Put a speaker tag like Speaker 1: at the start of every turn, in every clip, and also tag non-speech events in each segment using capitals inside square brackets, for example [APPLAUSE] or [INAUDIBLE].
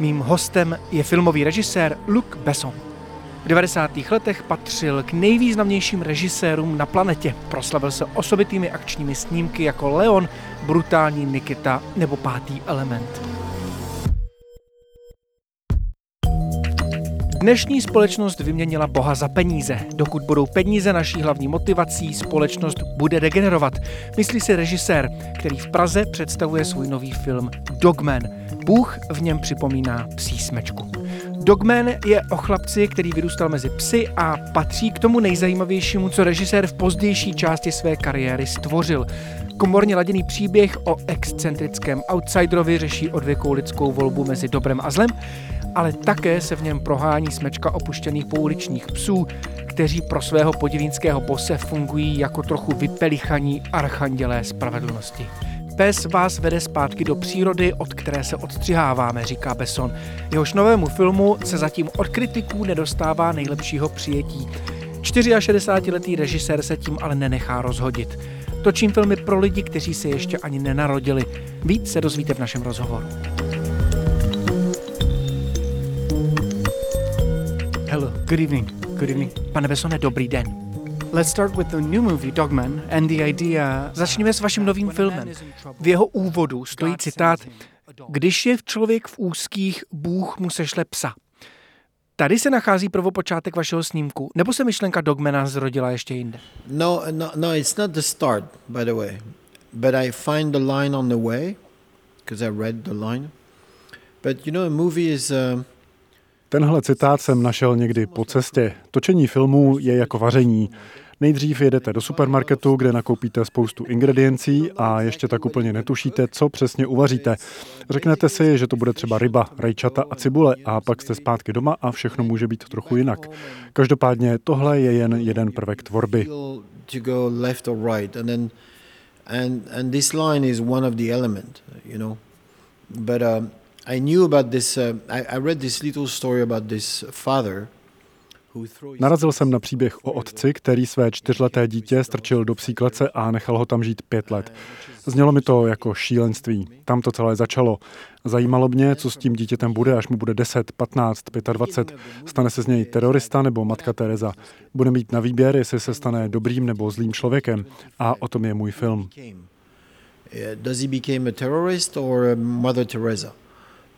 Speaker 1: Mým hostem je filmový režisér Luc Besson. V 90. letech patřil k nejvýznamnějším režisérům na planetě. Proslavil se osobitými akčními snímky jako Leon, Brutální Nikita nebo Pátý element. Dnešní společnost vyměnila Boha za peníze. Dokud budou peníze naší hlavní motivací, společnost bude degenerovat. Myslí si režisér, který v Praze představuje svůj nový film Dogman. Bůh v něm připomíná psí smečku. Dogman je o chlapci, který vyrůstal mezi psy a patří k tomu nejzajímavějšímu, co režisér v pozdější části své kariéry stvořil. Komorně laděný příběh o excentrickém outsiderovi řeší odvěkou lidskou volbu mezi dobrem a zlem, ale také se v něm prohání smečka opuštěných pouličních psů, kteří pro svého podivínského bose fungují jako trochu vypelichaní archandělé spravedlnosti. Pes vás vede zpátky do přírody, od které se odstřiháváme, říká Besson. Jehož novému filmu se zatím od kritiků nedostává nejlepšího přijetí. 64-letý režisér se tím ale nenechá rozhodit. Točím filmy pro lidi, kteří se ještě ani nenarodili. Víc se dozvíte v našem rozhovoru. Good evening. Good evening. Pane Bessone, dobrý den. Let's start with the new movie Dogman and the idea. Začněme s vaším novým filmem. V jeho úvodu stojí citát Když je člověk v úzkých, Bůh mu sešle psa. Tady se nachází prvopočátek vašeho snímku, nebo se myšlenka Dogmana zrodila ještě jinde?
Speaker 2: No, no, no, it's not the start, by the way. But I find the line on the way, because I read the line. But you know, a movie is... Uh,
Speaker 3: Tenhle citát jsem našel někdy po cestě. Točení filmů je jako vaření. Nejdřív jedete do supermarketu, kde nakoupíte spoustu ingrediencí a ještě tak úplně netušíte, co přesně uvaříte. Řeknete si, že to bude třeba ryba, rajčata a cibule a pak jste zpátky doma a všechno může být trochu jinak. Každopádně tohle je jen jeden prvek tvorby.
Speaker 2: And, and this line is one of the element, you know. But uh, I knew about this. Uh, I, I read this little story about this father
Speaker 3: Narazil jsem na příběh o otci, který své čtyřleté dítě strčil do psí klece a nechal ho tam žít pět let. Znělo mi to jako šílenství. Tam to celé začalo. Zajímalo mě, co s tím dítětem bude, až mu bude 10, 15, 25. Stane se z něj terorista nebo matka Teresa. Bude mít na výběr, jestli se stane dobrým nebo zlým člověkem. A o tom je můj film.
Speaker 2: Does he become a terrorist or Mother Teresa?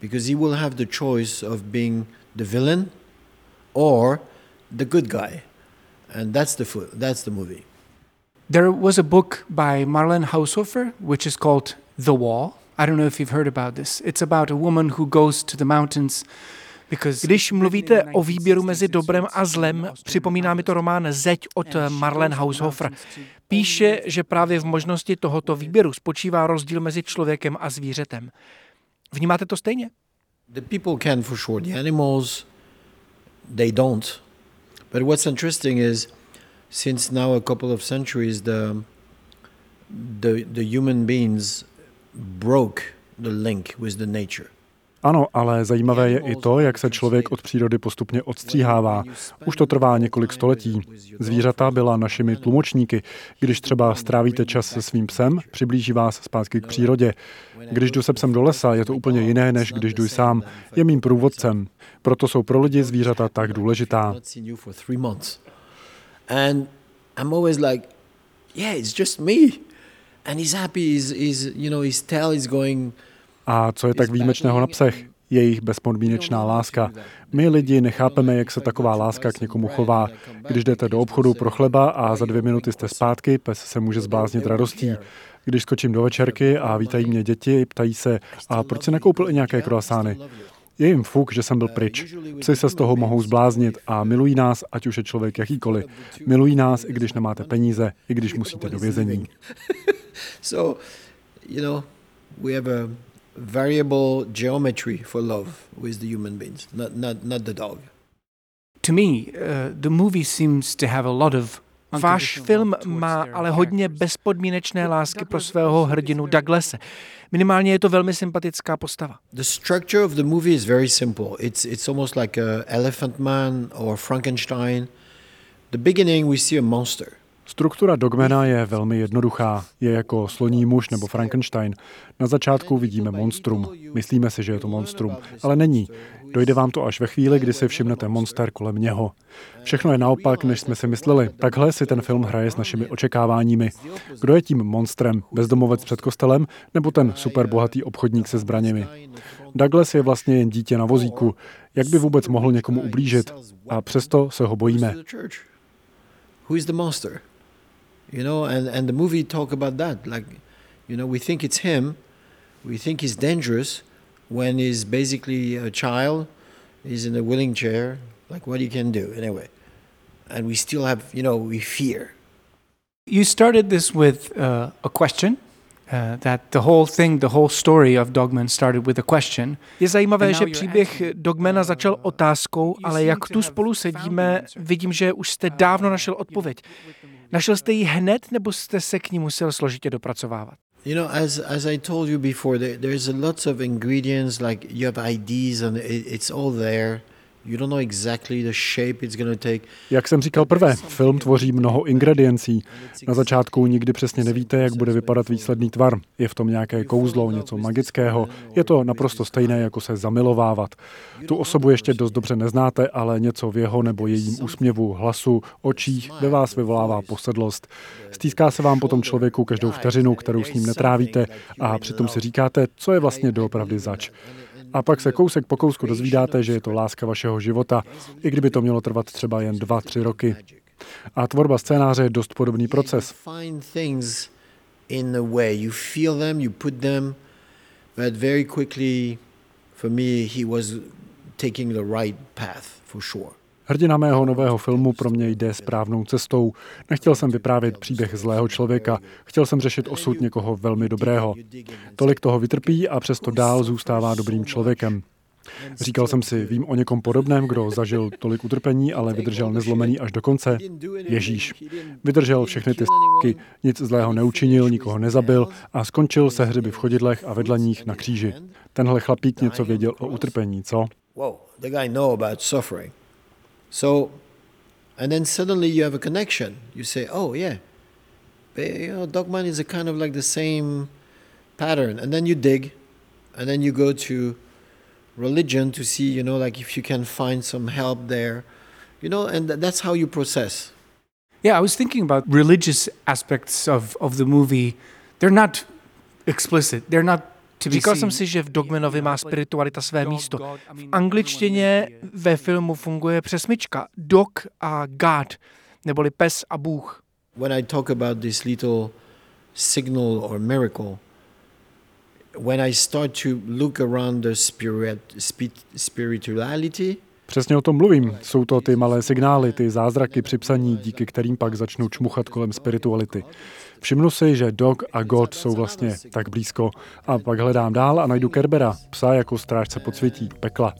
Speaker 2: Because he will have the choice of being the villain or the good guy. And that's the, that's the movie.
Speaker 1: There was a book by Marlene Haushofer, which is called The Wall. I don't know if you've heard about this. It's about a woman who goes to the mountains Když mluvíte o výběru mezi dobrem a zlem, připomíná mi to román Zeď od Marlene Haushofer. Píše, že právě v možnosti tohoto výběru spočívá rozdíl mezi člověkem a zvířetem. Vnímáte to stejně?
Speaker 2: The people can for sure. The animals, they don't. But what's interesting is, since now a couple of centuries, the the the human beings broke the link with the nature.
Speaker 3: Ano, ale zajímavé je i to, jak se člověk od přírody postupně odstříhává. Už to trvá několik století. Zvířata byla našimi tlumočníky. Když třeba strávíte čas se svým psem, přiblíží vás zpátky k přírodě. Když jdu se psem do lesa, je to úplně jiné, než když jdu sám. Je mým průvodcem. Proto jsou pro lidi zvířata tak důležitá. And he's happy, you know, his tail is going a co je tak výjimečného na psech? Jejich bezpodmínečná láska. My lidi nechápeme, jak se taková láska k někomu chová. Když jdete do obchodu pro chleba a za dvě minuty jste zpátky, pes se může zbláznit radostí. Když skočím do večerky a vítají mě děti, ptají se, a proč si nekoupil i nějaké kroasány? Je jim fuk, že jsem byl pryč. Psy se z toho mohou zbláznit a milují nás, ať už je člověk jakýkoliv. Milují nás, i když nemáte peníze, i když musíte do vězení. [LAUGHS]
Speaker 2: variable geometry for love with the human beings, not, not, not the dog.
Speaker 1: To me, uh, the movie seems to have a lot of Váš film má ale hodně bezpodmínečné lásky pro svého hrdinu Douglase. Minimálně je to velmi sympatická postava.
Speaker 2: The structure of the movie is very simple. It's, it's almost like a Elephant Man or Frankenstein. The beginning we see a monster.
Speaker 3: Struktura Dogmana je velmi jednoduchá. Je jako sloní muž nebo Frankenstein. Na začátku vidíme monstrum. Myslíme si, že je to monstrum, ale není. Dojde vám to až ve chvíli, kdy si všimnete monster kolem něho. Všechno je naopak, než jsme si mysleli. Takhle si ten film hraje s našimi očekáváními. Kdo je tím monstrem? Bezdomovec před kostelem nebo ten superbohatý obchodník se zbraněmi? Douglas je vlastně jen dítě na vozíku. Jak by vůbec mohl někomu ublížit? A přesto se ho bojíme.
Speaker 2: Who is the monster? You know, and, and the movie talk about that. Like, you know, we think it's him, we think he's dangerous when he's basically a child, he's in a willing chair, like what he can do anyway. And we still have, you know, we fear.
Speaker 1: You started this with uh, a question. Uh, that the whole thing, the whole story of Dogman started with a question. Je zajímavé, že příběh Dogmana začal otázkou, ale jak tu spolu sedíme, vidím, že už jste dávno našel odpověď. Našel jste ji hned, nebo jste se k ní musel složitě dopracovávat?
Speaker 2: You know, as as I told you before, there, there's lots of ingredients. Like you have ideas, and it, it's all there.
Speaker 3: Jak jsem říkal prvé, film tvoří mnoho ingrediencí. Na začátku nikdy přesně nevíte, jak bude vypadat výsledný tvar. Je v tom nějaké kouzlo, něco magického. Je to naprosto stejné, jako se zamilovávat. Tu osobu ještě dost dobře neznáte, ale něco v jeho nebo jejím úsměvu, hlasu, očích ve vás vyvolává posedlost. Stýská se vám potom člověku každou vteřinu, kterou s ním netrávíte a přitom si říkáte, co je vlastně doopravdy zač. A pak se kousek po kousku dozvídáte, že je to láska vašeho života, i kdyby to mělo trvat třeba jen dva, tři roky. A tvorba scénáře je dost podobný proces. taking the right path for sure. Hrdina mého nového filmu pro mě jde správnou cestou. Nechtěl jsem vyprávět příběh zlého člověka, chtěl jsem řešit osud někoho velmi dobrého. Tolik toho vytrpí a přesto dál zůstává dobrým člověkem. Říkal jsem si, vím o někom podobném, kdo zažil tolik utrpení, ale vydržel nezlomený až do konce. Ježíš. Vydržel všechny ty s**ky, nic zlého neučinil, nikoho nezabil a skončil se hřiby v chodidlech a vedleních na kříži. Tenhle chlapík něco věděl o utrpení, co? Wow, the guy know about suffering.
Speaker 2: So, and then suddenly you have a connection. You say, oh, yeah, you know, Dogman is a kind of like the same pattern. And then you dig, and then you go to religion to see, you know, like if you can find some help there, you know, and that's how you process.
Speaker 1: Yeah, I was thinking about religious aspects of, of the movie. They're not explicit. They're not Říkal jsem si, že v Dogmanovi má spiritualita své místo. V angličtině ve filmu funguje přesmička dog a God, neboli pes a Bůh.
Speaker 2: When I talk about this little signal or miracle, when I start to look around the spirit, spirituality,
Speaker 3: Přesně o tom mluvím. Jsou to ty malé signály, ty zázraky při psaní, díky kterým pak začnou čmuchat kolem spirituality. Všimnu si, že Dog a God jsou vlastně tak blízko a pak hledám dál a najdu Kerbera, psa jako strážce podsvětí, pekla.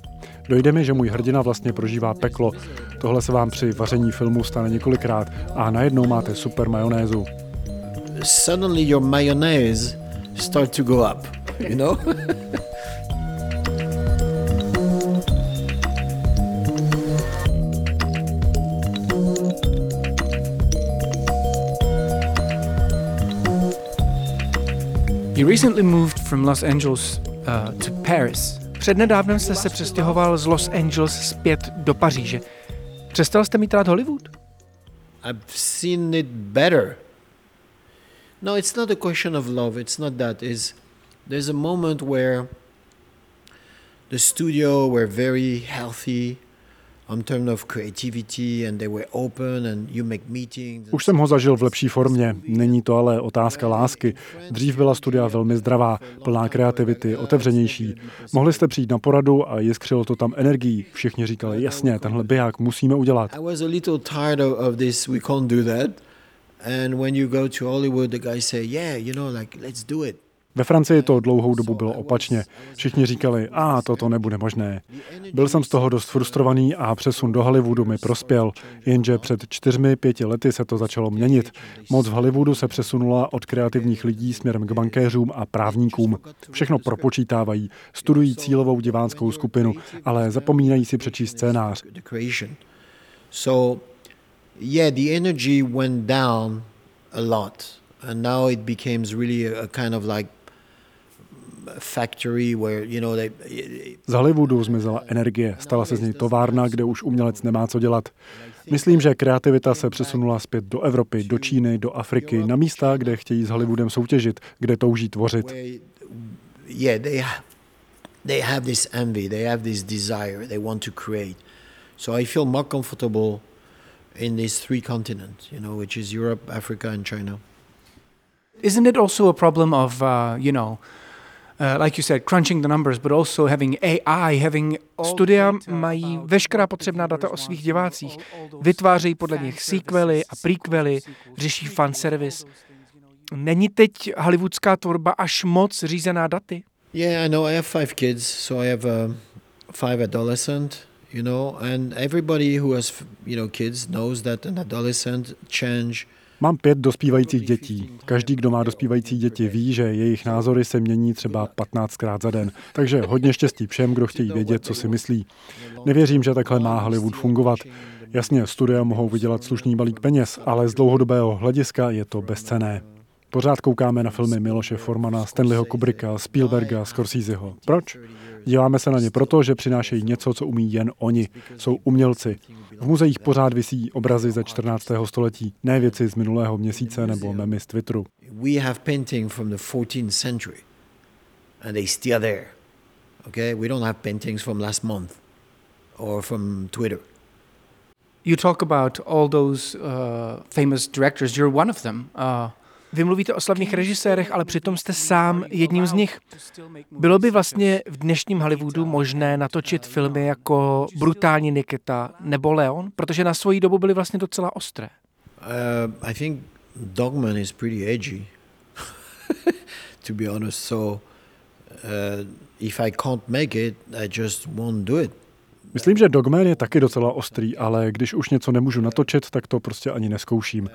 Speaker 3: Dojde mi, že můj hrdina vlastně prožívá peklo. Tohle se vám při vaření filmu stane několikrát a najednou máte super majonézu.
Speaker 2: Suddenly your mayonnaise start to go up, you know? [LAUGHS]
Speaker 1: You recently moved from Los Angeles uh, to Paris. Přednedávnem jste se přestěhoval z Los Angeles zpět do Paříže. Přestal jste mít rád Hollywood?
Speaker 2: I've seen it better. No, it's not a question of love. It's not that. Is there's a moment where the studio were very healthy
Speaker 3: už jsem ho zažil v lepší formě, není to ale otázka lásky. Dřív byla studia velmi zdravá, plná kreativity, otevřenější. Mohli jste přijít na poradu a jiskřilo to tam energií. Všichni říkali, jasně, tenhle biják musíme udělat.
Speaker 2: And when you go to Hollywood, the guys say, yeah, you know, like, let's do it.
Speaker 3: Ve Francii to dlouhou dobu bylo opačně. Všichni říkali, a toto nebude možné. Byl jsem z toho dost frustrovaný a přesun do Hollywoodu mi prospěl, jenže před čtyřmi, pěti lety se to začalo měnit. Moc v Hollywoodu se přesunula od kreativních lidí směrem k bankéřům a právníkům. Všechno propočítávají, studují cílovou divánskou skupinu, ale zapomínají si přečíst scénář.
Speaker 2: So, yeah, the energy went down a lot. And now it really a kind of like
Speaker 3: z Hollywoodu zmizela energie, stala se z něj továrna, kde už umělec nemá co dělat. Myslím, že kreativita se přesunula zpět do Evropy, do Číny, do Afriky, na místa, kde chtějí s Hollywoodem soutěžit, kde touží tvořit. they have this envy, they have this desire, they want to create. So I feel more comfortable in these three continents, you know, which is Europe, Africa and China.
Speaker 1: Isn't it also a problem of, uh, you know, Uh, like you said, crunching the numbers, but also having AI, having studia mají veškerá potřebná data o svých divácích, vytvářejí podle nich sequely a prequely, řeší fan service. Není teď hollywoodská tvorba až moc řízená daty?
Speaker 2: Yeah, I know. I have five kids, so I have uh, five adolescent, you know, and everybody who has, you know, kids knows that an adolescent change
Speaker 3: Mám pět dospívajících dětí. Každý, kdo má dospívající děti, ví, že jejich názory se mění třeba 15krát za den. Takže hodně štěstí všem, kdo chtějí vědět, co si myslí. Nevěřím, že takhle má Hollywood fungovat. Jasně, studia mohou vydělat slušný balík peněz, ale z dlouhodobého hlediska je to bezcené. Pořád koukáme na filmy Miloše Formana, Stanleyho Kubricka, Spielberga, Scorseseho. Proč? Díváme se na ně proto, že přinášejí něco, co umí jen oni. Jsou umělci. V muzeích pořád visí obrazy ze 14. století, ne věci z minulého měsíce nebo memy z Twitteru. We have painting from the 14th century and they still there. Okay? We don't have paintings from last month or from Twitter.
Speaker 1: You talk about all those uh, famous directors. You're one of them. Uh, vy mluvíte o slavných režisérech, ale přitom jste sám jedním z nich. Bylo by vlastně v dnešním Hollywoodu možné natočit filmy jako Brutální Nikita nebo Leon, protože na svoji dobu byly vlastně docela ostré.
Speaker 2: Uh, I think Dogman is pretty edgy, [LAUGHS] to be honest. So uh, if I can't make it, I just won't do it.
Speaker 3: Myslím, že Dogman je taky docela ostrý, ale když už něco nemůžu natočit, tak to prostě ani neskouším.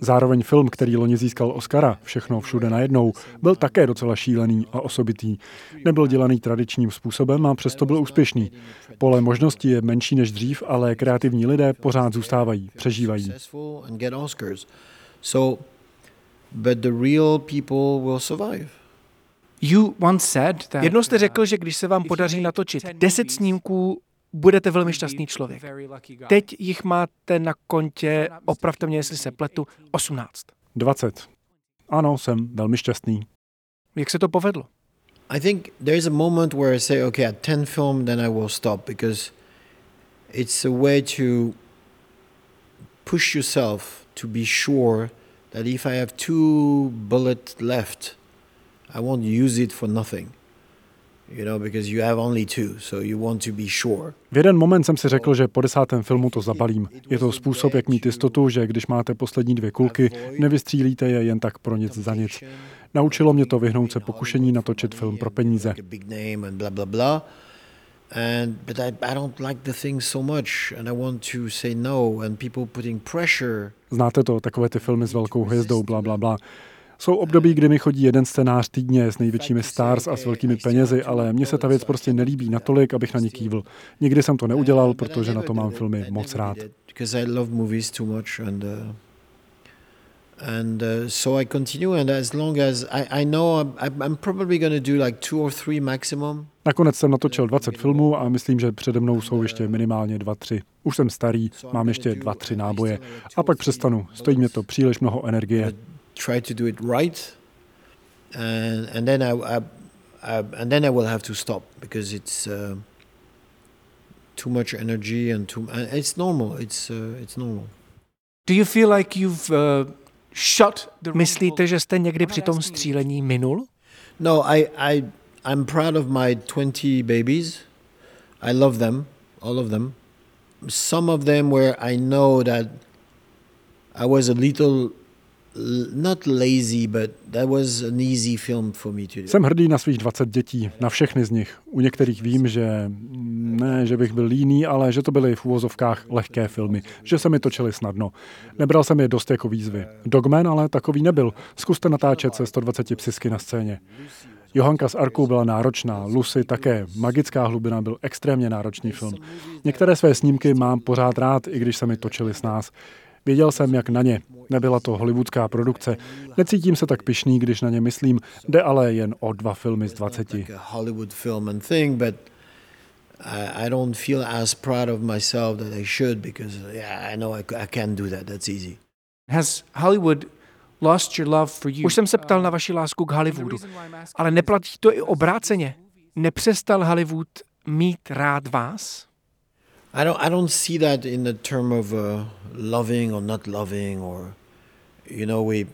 Speaker 3: Zároveň film, který loni získal Oscara, Všechno všude najednou, byl také docela šílený a osobitý. Nebyl dělaný tradičním způsobem a přesto byl úspěšný. Pole možností je menší než dřív, ale kreativní lidé pořád zůstávají, přežívají.
Speaker 1: You once said that... Jednou jste řekl, že když se vám podaří natočit 10 snímků budete velmi šťastný člověk. Teď jich máte na kontě, opravte mě, jestli se pletu, 18.
Speaker 3: 20. Ano, jsem velmi šťastný.
Speaker 1: Jak se to povedlo?
Speaker 2: I think there's a moment where I say, okay, at 10 film, then I will stop because it's a way to push yourself to be sure that if I have two bullets left, I won't use it for nothing.
Speaker 3: V jeden moment jsem si řekl, že po desátém filmu to zabalím. Je to způsob, jak mít jistotu, že když máte poslední dvě kulky, nevystřílíte je jen tak pro nic za nic. Naučilo mě to vyhnout se pokušení natočit film pro peníze. And but I, I don't like the thing so much and I want to say no and people putting pressure. Znáte to, takové ty filmy s velkou hvězdou, bla, bla, bla. Jsou období, kdy mi chodí jeden scénář týdně s největšími stars a s velkými penězi, ale mně se ta věc prostě nelíbí natolik, abych na ně kývl. Nikdy jsem to neudělal, protože na to mám filmy moc rád. And uh, so I continue, and as long as I, I know I'm, I'm probably going to do like two or three maximum. Nakonec jsem natočil 20 filmů a myslím, že přede mnou jsou ještě minimálně dva, tři. Už jsem starý, mám ještě dva, tři náboje a pak přestanu. Stojí mě to příliš mnoho energie try to do it right, and and then I, I, I and then I will have to stop because it's uh, too much energy and too. And it's normal. It's uh, it's normal.
Speaker 1: Do you feel like you've uh, shot the Myslíte, že jste někdy při tom střílení minul?
Speaker 2: No, I, I, I'm proud of my 20 babies. I love them, all of them. Some of them where I know that I was a little
Speaker 3: Jsem hrdý na svých 20 dětí, na všechny z nich. U některých vím, že ne, že bych byl líný, ale že to byly v úvozovkách lehké filmy, že se mi točily snadno. Nebral jsem je dost jako výzvy. Dogman ale takový nebyl. Zkuste natáčet se 120 psisky na scéně. Johanka z Arku byla náročná, Lucy také. Magická hlubina byl extrémně náročný film. Některé své snímky mám pořád rád, i když se mi točili s nás. Věděl jsem, jak na ně. Nebyla to hollywoodská produkce. Necítím se tak pišný, když na ně myslím. Jde ale jen o dva filmy z 20.
Speaker 2: I don't feel as proud of myself that I should because yeah, I know I, I can do that. That's easy.
Speaker 1: Has Hollywood lost your love for you? Už jsem se ptal na vaši lásku k Hollywoodu, ale neplatí to i obráceně. Nepřestal Hollywood mít rád vás?
Speaker 2: I don't I don't see that in the term of uh, loving or not loving or you know we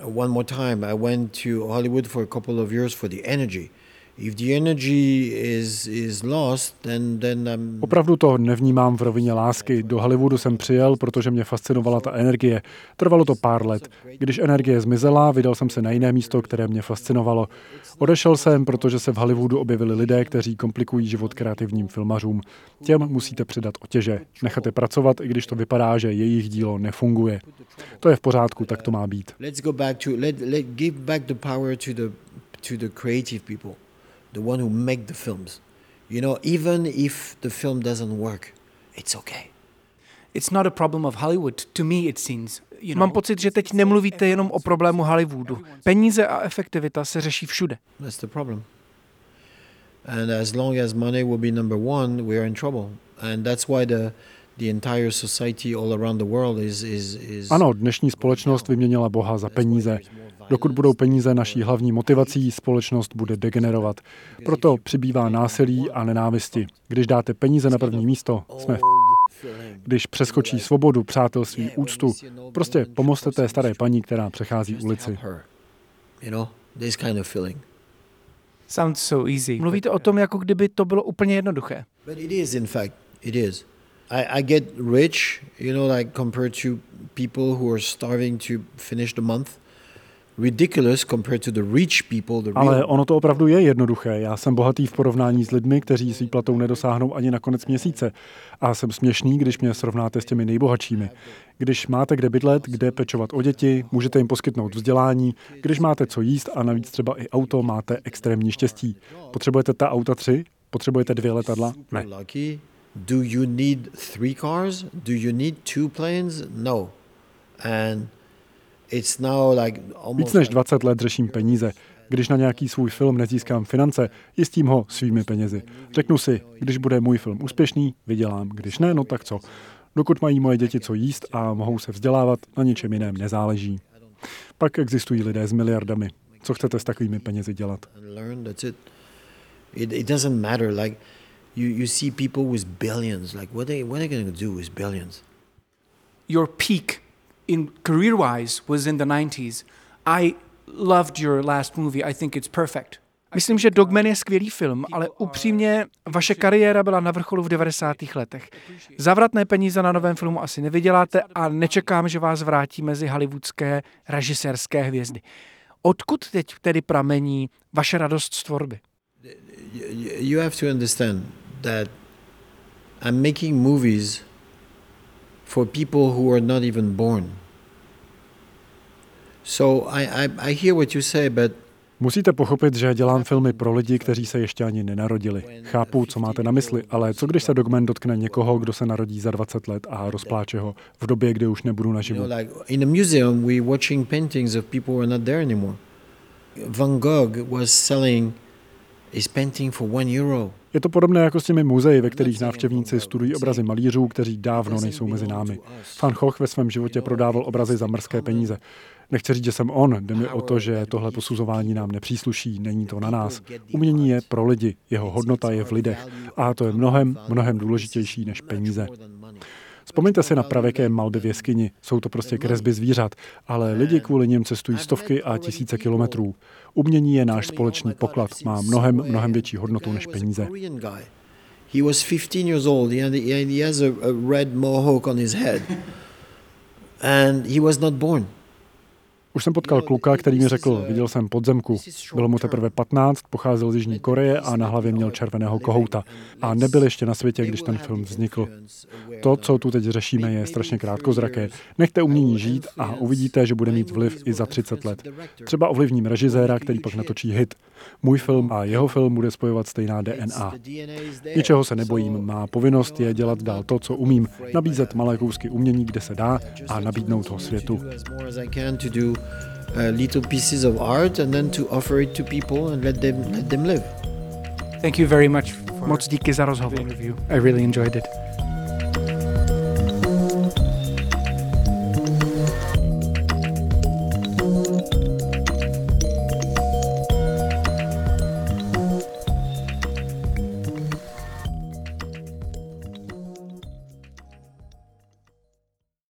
Speaker 2: one more time I went to Hollywood for a couple of years for the energy If the energy is, is lost, then, then I'm...
Speaker 3: Opravdu to nevnímám v rovině lásky. Do Hollywoodu jsem přijel, protože mě fascinovala ta energie. Trvalo to pár let. Když energie zmizela, vydal jsem se na jiné místo, které mě fascinovalo. Odešel jsem, protože se v Hollywoodu objevili lidé, kteří komplikují život kreativním filmařům. Těm musíte přidat otěže. Nechat je pracovat, i když to vypadá, že jejich dílo nefunguje. To je v pořádku, tak to má být. Let's go back to, let, let give back the power to the, to the creative people the one who make the films. You know, even if the film doesn't work, it's okay.
Speaker 1: It's not a problem of Hollywood. To me it seems. You know, Mám pocit, že teď nemluvíte jenom o problému Hollywoodu. Peníze a efektivita se řeší všude.
Speaker 2: That's the problem. And as long as money will be number one, we are in trouble. And that's why the the entire society all around the world is, is, is
Speaker 3: Ano, dnešní společnost vyměnila Boha za peníze. Dokud budou peníze naší hlavní motivací, společnost bude degenerovat. Proto přibývá násilí a nenávisti. Když dáte peníze na první místo, jsme v když přeskočí svobodu, přátelství, úctu, prostě pomozte té staré paní, která přechází ulici.
Speaker 1: Sounds so easy. Mluvíte o tom, jako kdyby to bylo úplně jednoduché.
Speaker 2: But it is, in fact, it is. I, I get rich, you know, like compared to people who are starving to finish the month ridiculous compared to the rich people. The
Speaker 3: real... Ale ono to opravdu je jednoduché. Já jsem bohatý v porovnání s lidmi, kteří s výplatou nedosáhnou ani na konec měsíce. A jsem směšný, když mě srovnáte s těmi nejbohatšími. Když máte kde bydlet, kde pečovat o děti, můžete jim poskytnout vzdělání. Když máte co jíst a navíc třeba i auto, máte extrémní štěstí. Potřebujete ta auta tři? Potřebujete dvě letadla? Ne.
Speaker 2: Do you need three cars? Do you need two planes? No. And
Speaker 3: Víc než 20 let řeším peníze. Když na nějaký svůj film nezískám finance, jistím ho svými penězi. Řeknu si, když bude můj film úspěšný, vydělám. Když ne, no tak co. Dokud mají moje děti co jíst a mohou se vzdělávat, na ničem jiném nezáleží. Pak existují lidé s miliardami. Co chcete s takovými penězi dělat?
Speaker 2: You, you see people with billions. Like what they what are they going to do with billions?
Speaker 1: Your peak in career wise was in the 90s. I loved your last movie. I think it's perfect. Myslím, že Dogman je skvělý film, ale upřímně vaše kariéra byla na vrcholu v 90. letech. Zavratné peníze na novém filmu asi nevyděláte a nečekám, že vás vrátí mezi hollywoodské režisérské hvězdy. Odkud teď tedy pramení vaše radost z tvorby?
Speaker 2: You have to understand that I'm making movies for people who are not even born. So I, I, I hear what you say, but
Speaker 3: Musíte pochopit, že dělám filmy pro lidi, kteří se ještě ani nenarodili. Chápu, co máte na mysli, ale co když se dokument dotkne někoho, kdo se narodí za 20 let a rozpláče ho v době, kdy už nebudu naživu?
Speaker 2: In the museum we watching paintings of people who are not there anymore. Van Gogh was selling his painting for one euro.
Speaker 3: Je to podobné jako s těmi muzeji, ve kterých návštěvníci studují obrazy malířů, kteří dávno nejsou mezi námi. Van Gogh ve svém životě prodával obrazy za mrzké peníze. Nechci říct, že jsem on, jde mi o to, že tohle posuzování nám nepřísluší, není to na nás. Umění je pro lidi, jeho hodnota je v lidech a to je mnohem, mnohem důležitější než peníze. Vzpomeňte si na pravěké malby v jeskyni. Jsou to prostě kresby zvířat, ale lidi kvůli nim cestují stovky a tisíce kilometrů. Umění je náš společný poklad, má mnohem, mnohem větší hodnotu než peníze. He was 15 years old. He has a red mohawk on his head.
Speaker 2: And he was not born.
Speaker 3: Už jsem potkal kluka, který mi řekl, viděl jsem podzemku. Bylo mu teprve 15, pocházel z Jižní Koreje a na hlavě měl červeného kohouta. A nebyl ještě na světě, když ten film vznikl. To, co tu teď řešíme, je strašně krátkozraké. Nechte umění žít a uvidíte, že bude mít vliv i za 30 let. Třeba ovlivním režiséra, který pak natočí hit. Můj film a jeho film bude spojovat stejná DNA. Ničeho se nebojím, má povinnost je dělat dál to, co umím, nabízet malé kousky umění, kde se dá a nabídnout ho světu.
Speaker 2: Uh, little pieces of art and then to offer it to people and let them let them live.
Speaker 1: Thank you very much. Moc díky za rozhovor. I really enjoyed it.